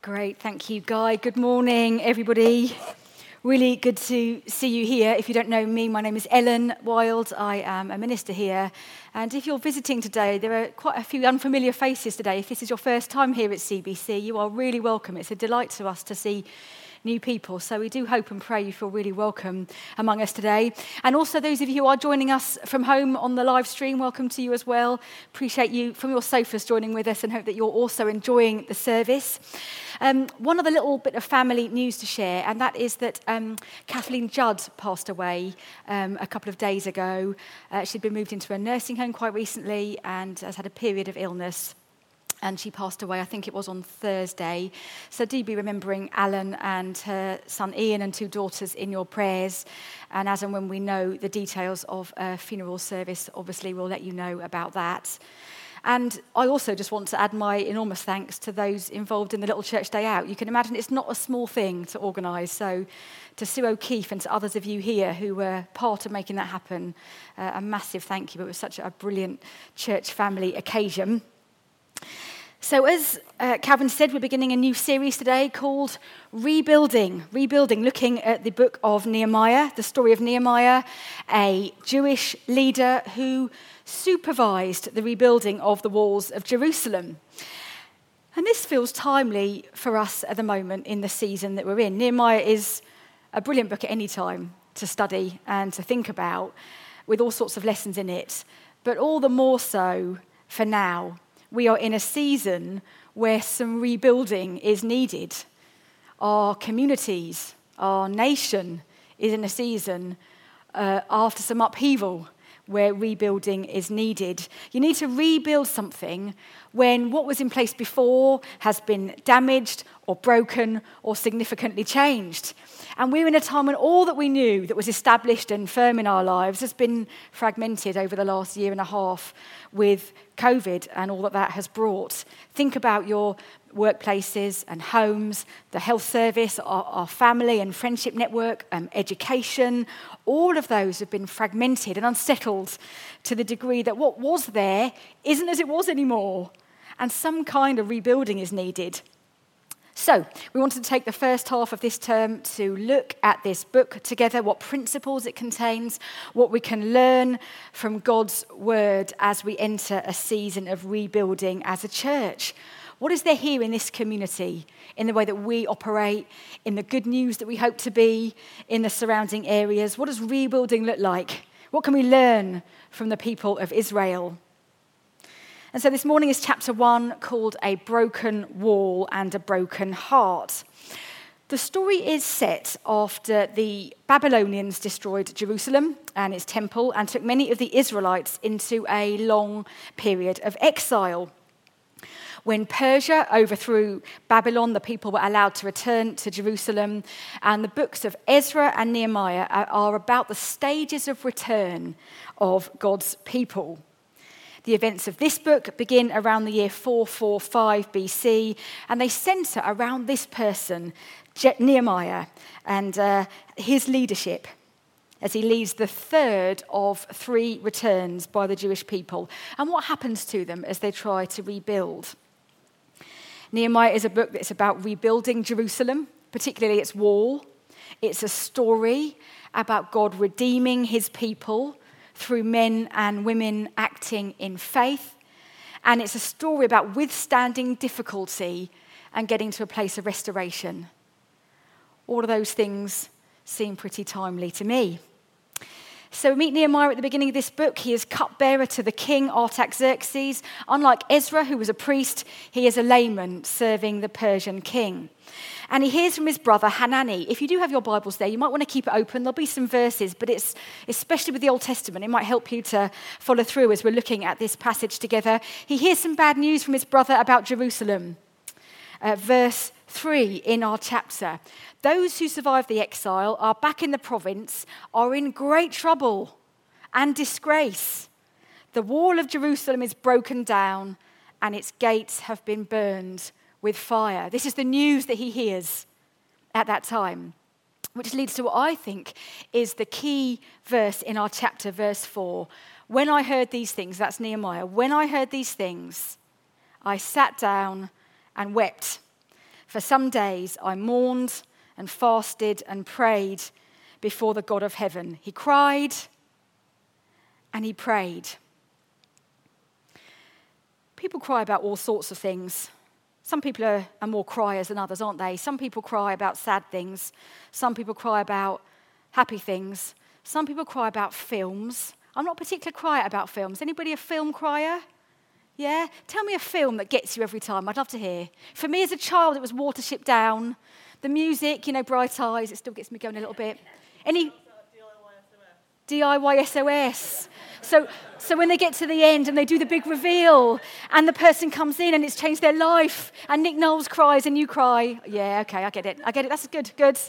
Great, thank you, Guy. Good morning, everybody. Really good to see you here. If you don't know me, my name is Ellen Wild. I am a minister here. And if you're visiting today, there are quite a few unfamiliar faces today. If this is your first time here at CBC, you are really welcome. It's a delight to us to see new people. So we do hope and pray you feel really welcome among us today. And also, those of you who are joining us from home on the live stream, welcome to you as well. Appreciate you from your sofas joining with us and hope that you're also enjoying the service. Um, one other little bit of family news to share, and that is that um, Kathleen Judd passed away um, a couple of days ago. Uh, she'd been moved into a nursing home quite recently and has had a period of illness and she passed away, I think it was on Thursday. So do be remembering Alan and her son Ian and two daughters in your prayers. And as and when we know the details of a funeral service, obviously we'll let you know about that. And I also just want to add my enormous thanks to those involved in the Little Church Day Out. You can imagine it's not a small thing to organise. So to Sue O'Keefe and to others of you here who were part of making that happen, uh, a massive thank you. It was such a brilliant church family occasion. So, as uh, Calvin said, we're beginning a new series today called Rebuilding. Rebuilding, looking at the book of Nehemiah, the story of Nehemiah, a Jewish leader who supervised the rebuilding of the walls of Jerusalem. And this feels timely for us at the moment in the season that we're in. Nehemiah is a brilliant book at any time to study and to think about, with all sorts of lessons in it, but all the more so for now we are in a season where some rebuilding is needed. Our communities, our nation is in a season uh, after some upheaval where rebuilding is needed. You need to rebuild something when what was in place before has been damaged or broken or significantly changed. And we're in a time when all that we knew that was established and firm in our lives has been fragmented over the last year and a half with COVID and all that that has brought. Think about your workplaces and homes, the health service, our, our family and friendship network, um, education. All of those have been fragmented and unsettled to the degree that what was there isn't as it was anymore. And some kind of rebuilding is needed. So, we wanted to take the first half of this term to look at this book together, what principles it contains, what we can learn from God's word as we enter a season of rebuilding as a church. What is there here in this community, in the way that we operate, in the good news that we hope to be, in the surrounding areas? What does rebuilding look like? What can we learn from the people of Israel? And so this morning is chapter one called A Broken Wall and a Broken Heart. The story is set after the Babylonians destroyed Jerusalem and its temple and took many of the Israelites into a long period of exile. When Persia overthrew Babylon, the people were allowed to return to Jerusalem. And the books of Ezra and Nehemiah are about the stages of return of God's people. The events of this book begin around the year 445 BC, and they center around this person, Nehemiah, and uh, his leadership as he leads the third of three returns by the Jewish people, and what happens to them as they try to rebuild. Nehemiah is a book that's about rebuilding Jerusalem, particularly its wall. It's a story about God redeeming his people through men and women acting in faith. And it's a story about withstanding difficulty and getting to a place of restoration. All of those things seem pretty timely to me. So we meet Nehemiah at the beginning of this book. He is cupbearer to the king Artaxerxes. Unlike Ezra, who was a priest, he is a layman serving the Persian king. And he hears from his brother Hanani. If you do have your Bibles there, you might want to keep it open. There'll be some verses, but it's especially with the Old Testament, it might help you to follow through as we're looking at this passage together. He hears some bad news from his brother about Jerusalem. Uh, verse 3 in our chapter. Those who survived the exile are back in the province, are in great trouble and disgrace. The wall of Jerusalem is broken down, and its gates have been burned with fire. This is the news that he hears at that time, which leads to what I think is the key verse in our chapter, verse 4. When I heard these things, that's Nehemiah, when I heard these things, I sat down and wept. For some days I mourned and fasted and prayed before the God of heaven. He cried and he prayed. People cry about all sorts of things. Some people are, are, more criers than others, aren't they? Some people cry about sad things. Some people cry about happy things. Some people cry about films. I'm not particularly quiet about films. Anybody a film crier? Yeah? Tell me a film that gets you every time. I'd love to hear. For me as a child, it was Watership Down. The music, you know, Bright Eyes, it still gets me going a little bit. Any. DIY SOS. So, so when they get to the end and they do the big reveal and the person comes in and it's changed their life and Nick Knowles cries and you cry. Yeah, okay, I get it. I get it. That's good. Good.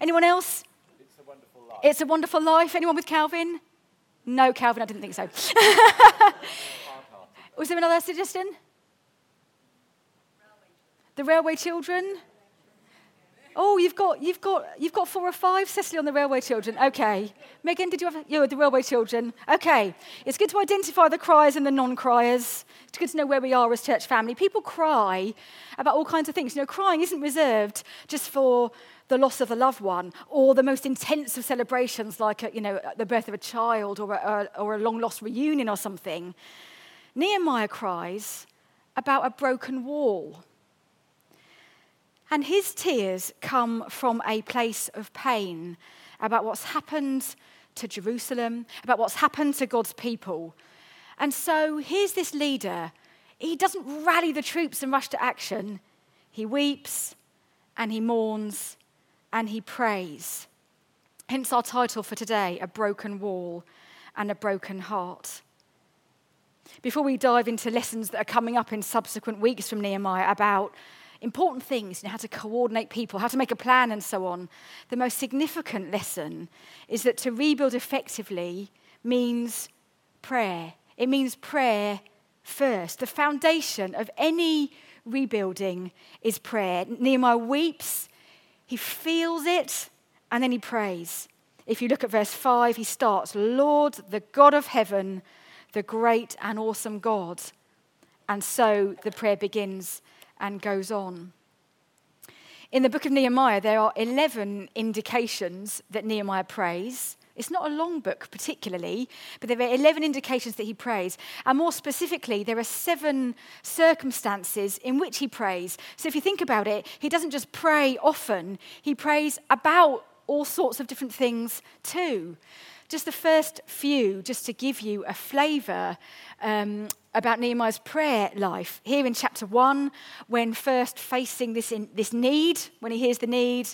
Anyone else? It's a wonderful life. It's a wonderful life. Anyone with Calvin? No, Calvin, I didn't think so. Was there another suggestion? The Railway Children? Oh, you've got, you've, got, you've got four or five, Cecily, on the Railway Children. Okay. Megan, did you have, you the Railway Children. Okay. It's good to identify the criers and the non criers. It's good to know where we are as church family. People cry about all kinds of things. You know, crying isn't reserved just for the loss of a loved one or the most intense of celebrations like, a, you know, the birth of a child or a, or a long lost reunion or something. Nehemiah cries about a broken wall. And his tears come from a place of pain about what's happened to Jerusalem, about what's happened to God's people. And so here's this leader. He doesn't rally the troops and rush to action. He weeps and he mourns and he prays. Hence our title for today A Broken Wall and a Broken Heart. Before we dive into lessons that are coming up in subsequent weeks from Nehemiah about important things, you know, how to coordinate people, how to make a plan, and so on. The most significant lesson is that to rebuild effectively means prayer. It means prayer first. The foundation of any rebuilding is prayer. Nehemiah weeps, he feels it, and then he prays. If you look at verse 5, he starts, Lord, the God of heaven, the great and awesome God. And so the prayer begins and goes on. In the book of Nehemiah, there are 11 indications that Nehemiah prays. It's not a long book, particularly, but there are 11 indications that he prays. And more specifically, there are seven circumstances in which he prays. So if you think about it, he doesn't just pray often, he prays about all sorts of different things too. Just the first few, just to give you a flavour um, about Nehemiah's prayer life. Here in chapter 1, when first facing this, in, this need, when he hears the need,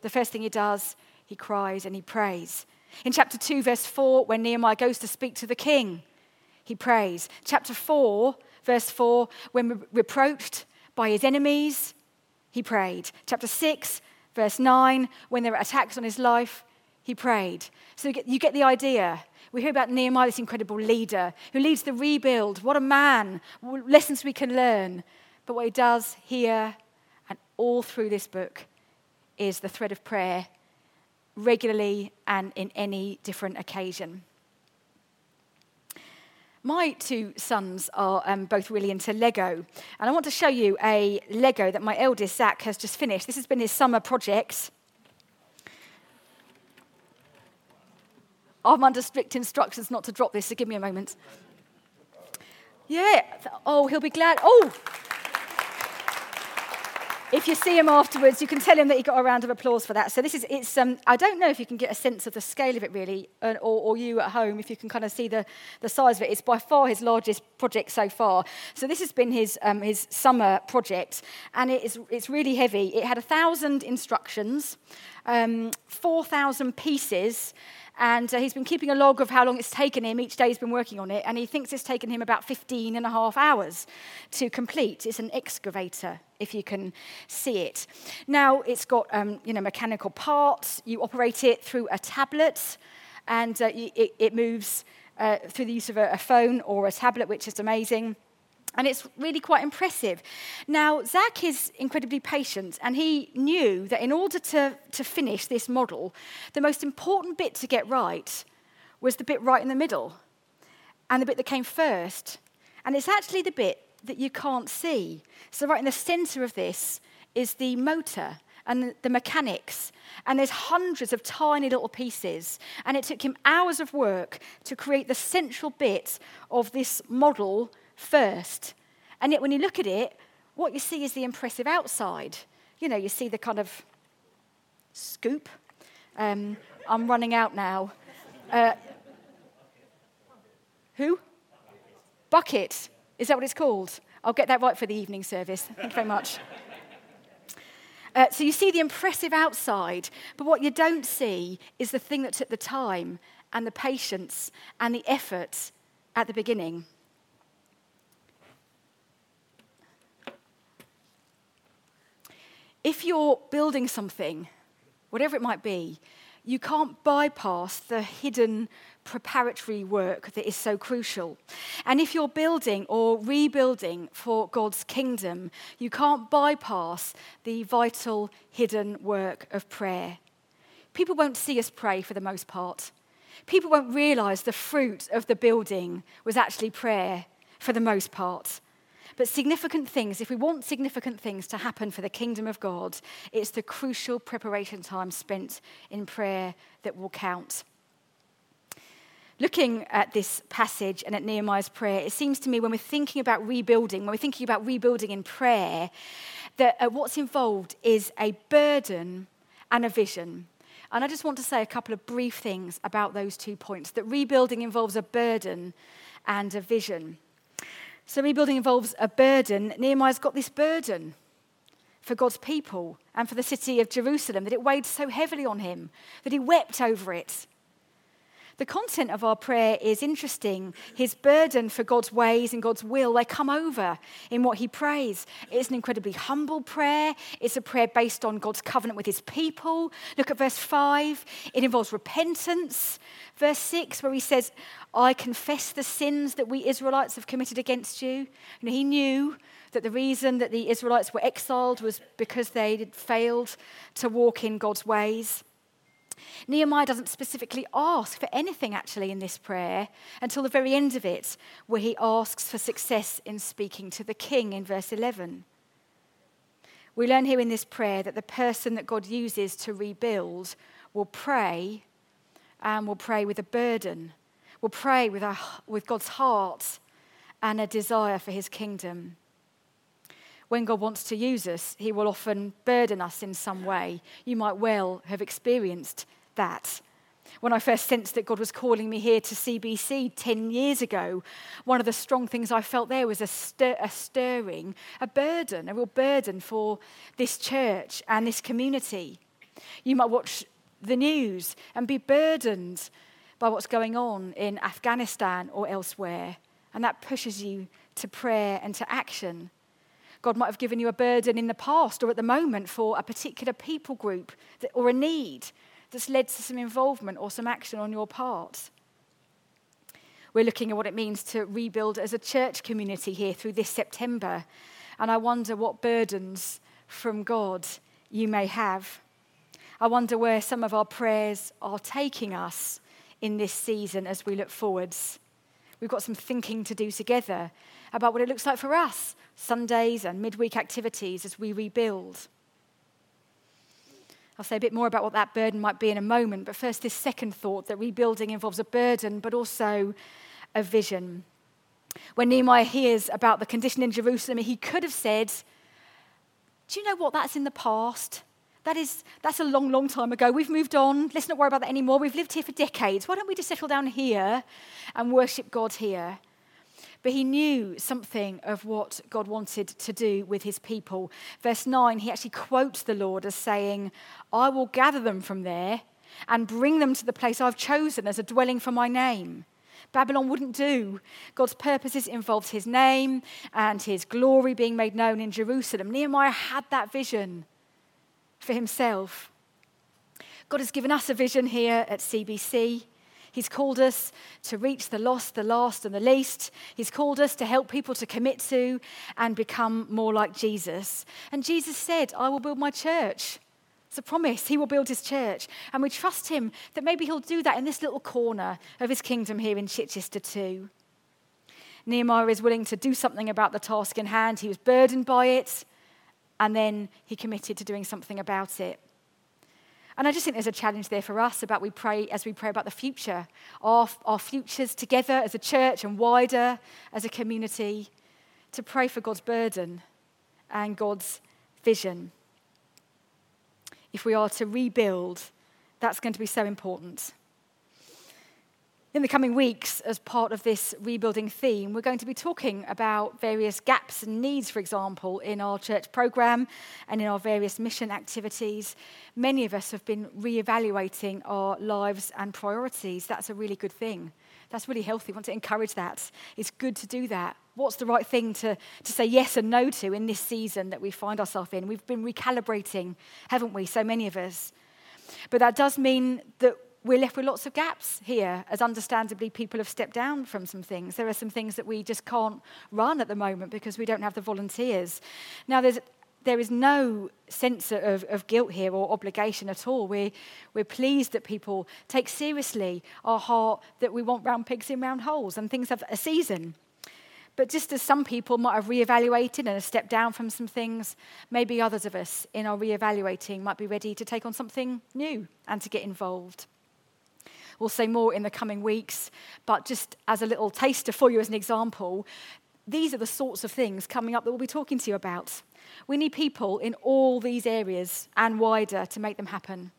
the first thing he does, he cries and he prays. In chapter 2, verse 4, when Nehemiah goes to speak to the king, he prays. Chapter 4, verse 4, when reproached by his enemies, he prayed. Chapter 6, verse 9, when there were attacks on his life, he prayed. So you get, you get the idea. We hear about Nehemiah, this incredible leader who leads the rebuild. What a man. Lessons we can learn. But what he does here and all through this book is the thread of prayer regularly and in any different occasion. My two sons are um, both really into Lego, and I want to show you a Lego that my eldest, Zach, has just finished. This has been his summer project. I'm under strict instructions not to drop this, so give me a moment. Yeah. Oh, he'll be glad. Oh! If you see him afterwards, you can tell him that he got a round of applause for that. So this is, it's, um, I don't know if you can get a sense of the scale of it really, or, or you at home, if you can kind of see the, the size of it. It's by far his largest project so far. So this has been his, um, his summer project, and it is, it's really heavy. It had a thousand instructions, um, 4,000 pieces, and uh, he's been keeping a log of how long it's taken him. Each day he's been working on it. And he thinks it's taken him about 15 and a half hours to complete. It's an excavator, if you can see it. Now, it's got um, you know, mechanical parts. You operate it through a tablet, and uh, it, it, moves uh, through the use of a, a phone or a tablet, which is amazing. And it's really quite impressive. Now, Zach is incredibly patient, and he knew that in order to, to finish this model, the most important bit to get right was the bit right in the middle, and the bit that came first. And it's actually the bit that you can't see. So, right in the center of this is the motor and the mechanics. And there's hundreds of tiny little pieces. And it took him hours of work to create the central bit of this model first. And yet, when you look at it, what you see is the impressive outside. You know, you see the kind of scoop. Um, I'm running out now. Uh, who? Bucket. Is that what it's called? I'll get that right for the evening service. Thank you very much. Uh, so you see the impressive outside, but what you don't see is the thing that took the time and the patience and the effort at the beginning. If you're building something, whatever it might be, you can't bypass the hidden preparatory work that is so crucial. And if you're building or rebuilding for God's kingdom, you can't bypass the vital hidden work of prayer. People won't see us pray for the most part. People won't realize the fruit of the building was actually prayer for the most part. But significant things, if we want significant things to happen for the kingdom of God, it's the crucial preparation time spent in prayer that will count. Looking at this passage and at Nehemiah's prayer, it seems to me when we're thinking about rebuilding, when we're thinking about rebuilding in prayer, that uh, what's involved is a burden and a vision. And I just want to say a couple of brief things about those two points that rebuilding involves a burden and a vision. So, rebuilding involves a burden. Nehemiah's got this burden for God's people and for the city of Jerusalem that it weighed so heavily on him that he wept over it. The content of our prayer is interesting. His burden for God's ways and God's will, they come over in what he prays. It's an incredibly humble prayer. It's a prayer based on God's covenant with his people. Look at verse 5. It involves repentance. Verse 6, where he says, I confess the sins that we Israelites have committed against you. And he knew that the reason that the Israelites were exiled was because they had failed to walk in God's ways. Nehemiah doesn't specifically ask for anything actually in this prayer until the very end of it, where he asks for success in speaking to the king in verse 11. We learn here in this prayer that the person that God uses to rebuild will pray and will pray with a burden, will pray with, a, with God's heart and a desire for his kingdom. When God wants to use us, he will often burden us in some way. You might well have experienced that. When I first sensed that God was calling me here to CBC 10 years ago, one of the strong things I felt there was a, stir, a stirring, a burden, a real burden for this church and this community. You might watch the news and be burdened by what's going on in Afghanistan or elsewhere, and that pushes you to prayer and to action. God might have given you a burden in the past or at the moment for a particular people group or a need that's led to some involvement or some action on your part. We're looking at what it means to rebuild as a church community here through this September. And I wonder what burdens from God you may have. I wonder where some of our prayers are taking us in this season as we look forwards. We've got some thinking to do together about what it looks like for us, Sundays and midweek activities as we rebuild. I'll say a bit more about what that burden might be in a moment, but first, this second thought that rebuilding involves a burden, but also a vision. When Nehemiah hears about the condition in Jerusalem, he could have said, Do you know what? That's in the past. That is, that's a long, long time ago. We've moved on. Let's not worry about that anymore. We've lived here for decades. Why don't we just settle down here and worship God here? But he knew something of what God wanted to do with his people. Verse 9, he actually quotes the Lord as saying, I will gather them from there and bring them to the place I've chosen as a dwelling for my name. Babylon wouldn't do. God's purposes involved his name and his glory being made known in Jerusalem. Nehemiah had that vision for himself. God has given us a vision here at CBC. He's called us to reach the lost, the last, and the least. He's called us to help people to commit to and become more like Jesus. And Jesus said, I will build my church. It's a promise. He will build his church. And we trust him that maybe he'll do that in this little corner of his kingdom here in Chichester, too. Nehemiah is willing to do something about the task in hand. He was burdened by it, and then he committed to doing something about it. And I just think there's a challenge there for us about we pray as we pray about the future, our, our futures together as a church and wider as a community, to pray for God's burden and God's vision. If we are to rebuild, that's going to be so important. In the coming weeks, as part of this rebuilding theme, we're going to be talking about various gaps and needs, for example, in our church programme and in our various mission activities. Many of us have been re-evaluating our lives and priorities. That's a really good thing. That's really healthy. We want to encourage that. It's good to do that. What's the right thing to, to say yes and no to in this season that we find ourselves in? We've been recalibrating, haven't we, so many of us? But that does mean that we're left with lots of gaps here, as understandably people have stepped down from some things. There are some things that we just can't run at the moment because we don't have the volunteers. Now, there's, there is no sense of, of guilt here or obligation at all. We're, we're pleased that people take seriously our heart that we want round pigs in round holes and things have a season. But just as some people might have reevaluated and have stepped down from some things, maybe others of us in our reevaluating might be ready to take on something new and to get involved. We'll say more in the coming weeks, but just as a little taster for you as an example, these are the sorts of things coming up that we'll be talking to you about. We need people in all these areas and wider to make them happen.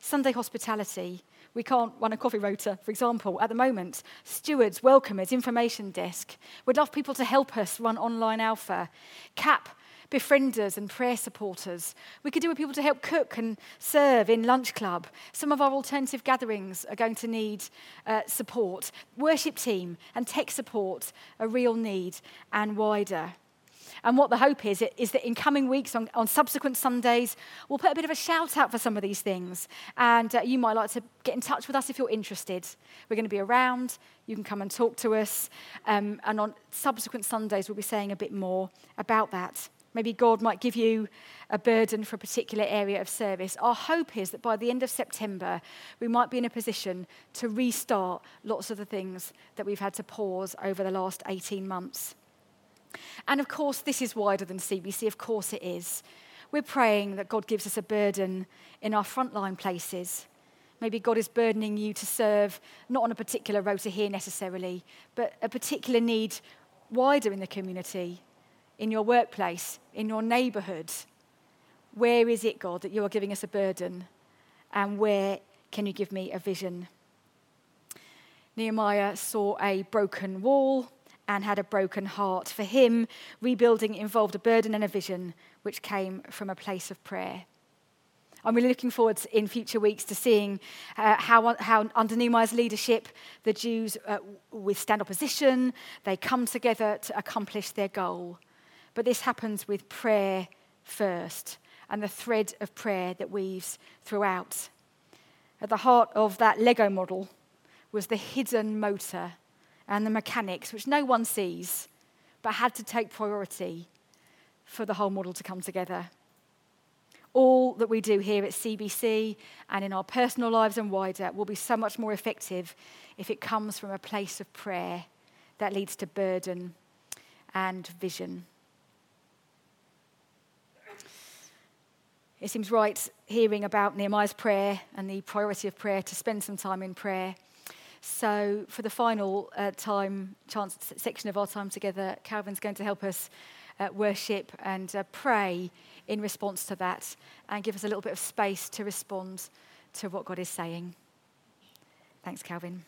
Sunday hospitality. We can't run a coffee rota, for example, at the moment. Stewards, welcomers, information desk. We'd love people to help us run online alpha. CAP, befrienders and prayer supporters. We could do with people to help cook and serve in lunch club. Some of our alternative gatherings are going to need uh, support. Worship team and tech support, a real need and wider. And what the hope is, is that in coming weeks, on, on, subsequent Sundays, we'll put a bit of a shout out for some of these things. And uh, you might like to get in touch with us if you're interested. We're going to be around. You can come and talk to us. Um, and on subsequent Sundays, we'll be saying a bit more about that. Maybe God might give you a burden for a particular area of service. Our hope is that by the end of September, we might be in a position to restart lots of the things that we've had to pause over the last 18 months. And of course, this is wider than CBC, of course it is. We're praying that God gives us a burden in our frontline places. Maybe God is burdening you to serve, not on a particular rota here necessarily, but a particular need wider in the community in your workplace, in your neighborhood. Where is it, God, that you are giving us a burden? And where can you give me a vision? Nehemiah saw a broken wall and had a broken heart. For him, rebuilding involved a burden and a vision which came from a place of prayer. I'm really looking forward in future weeks to seeing uh, how, how, under Nehemiah's leadership, the Jews uh, withstand opposition, they come together to accomplish their goal. But this happens with prayer first and the thread of prayer that weaves throughout. At the heart of that Lego model was the hidden motor and the mechanics, which no one sees, but had to take priority for the whole model to come together. All that we do here at CBC and in our personal lives and wider will be so much more effective if it comes from a place of prayer that leads to burden and vision. It seems right hearing about Nehemiah's prayer and the priority of prayer to spend some time in prayer. So, for the final uh, time, chance section of our time together, Calvin's going to help us uh, worship and uh, pray in response to that and give us a little bit of space to respond to what God is saying. Thanks, Calvin.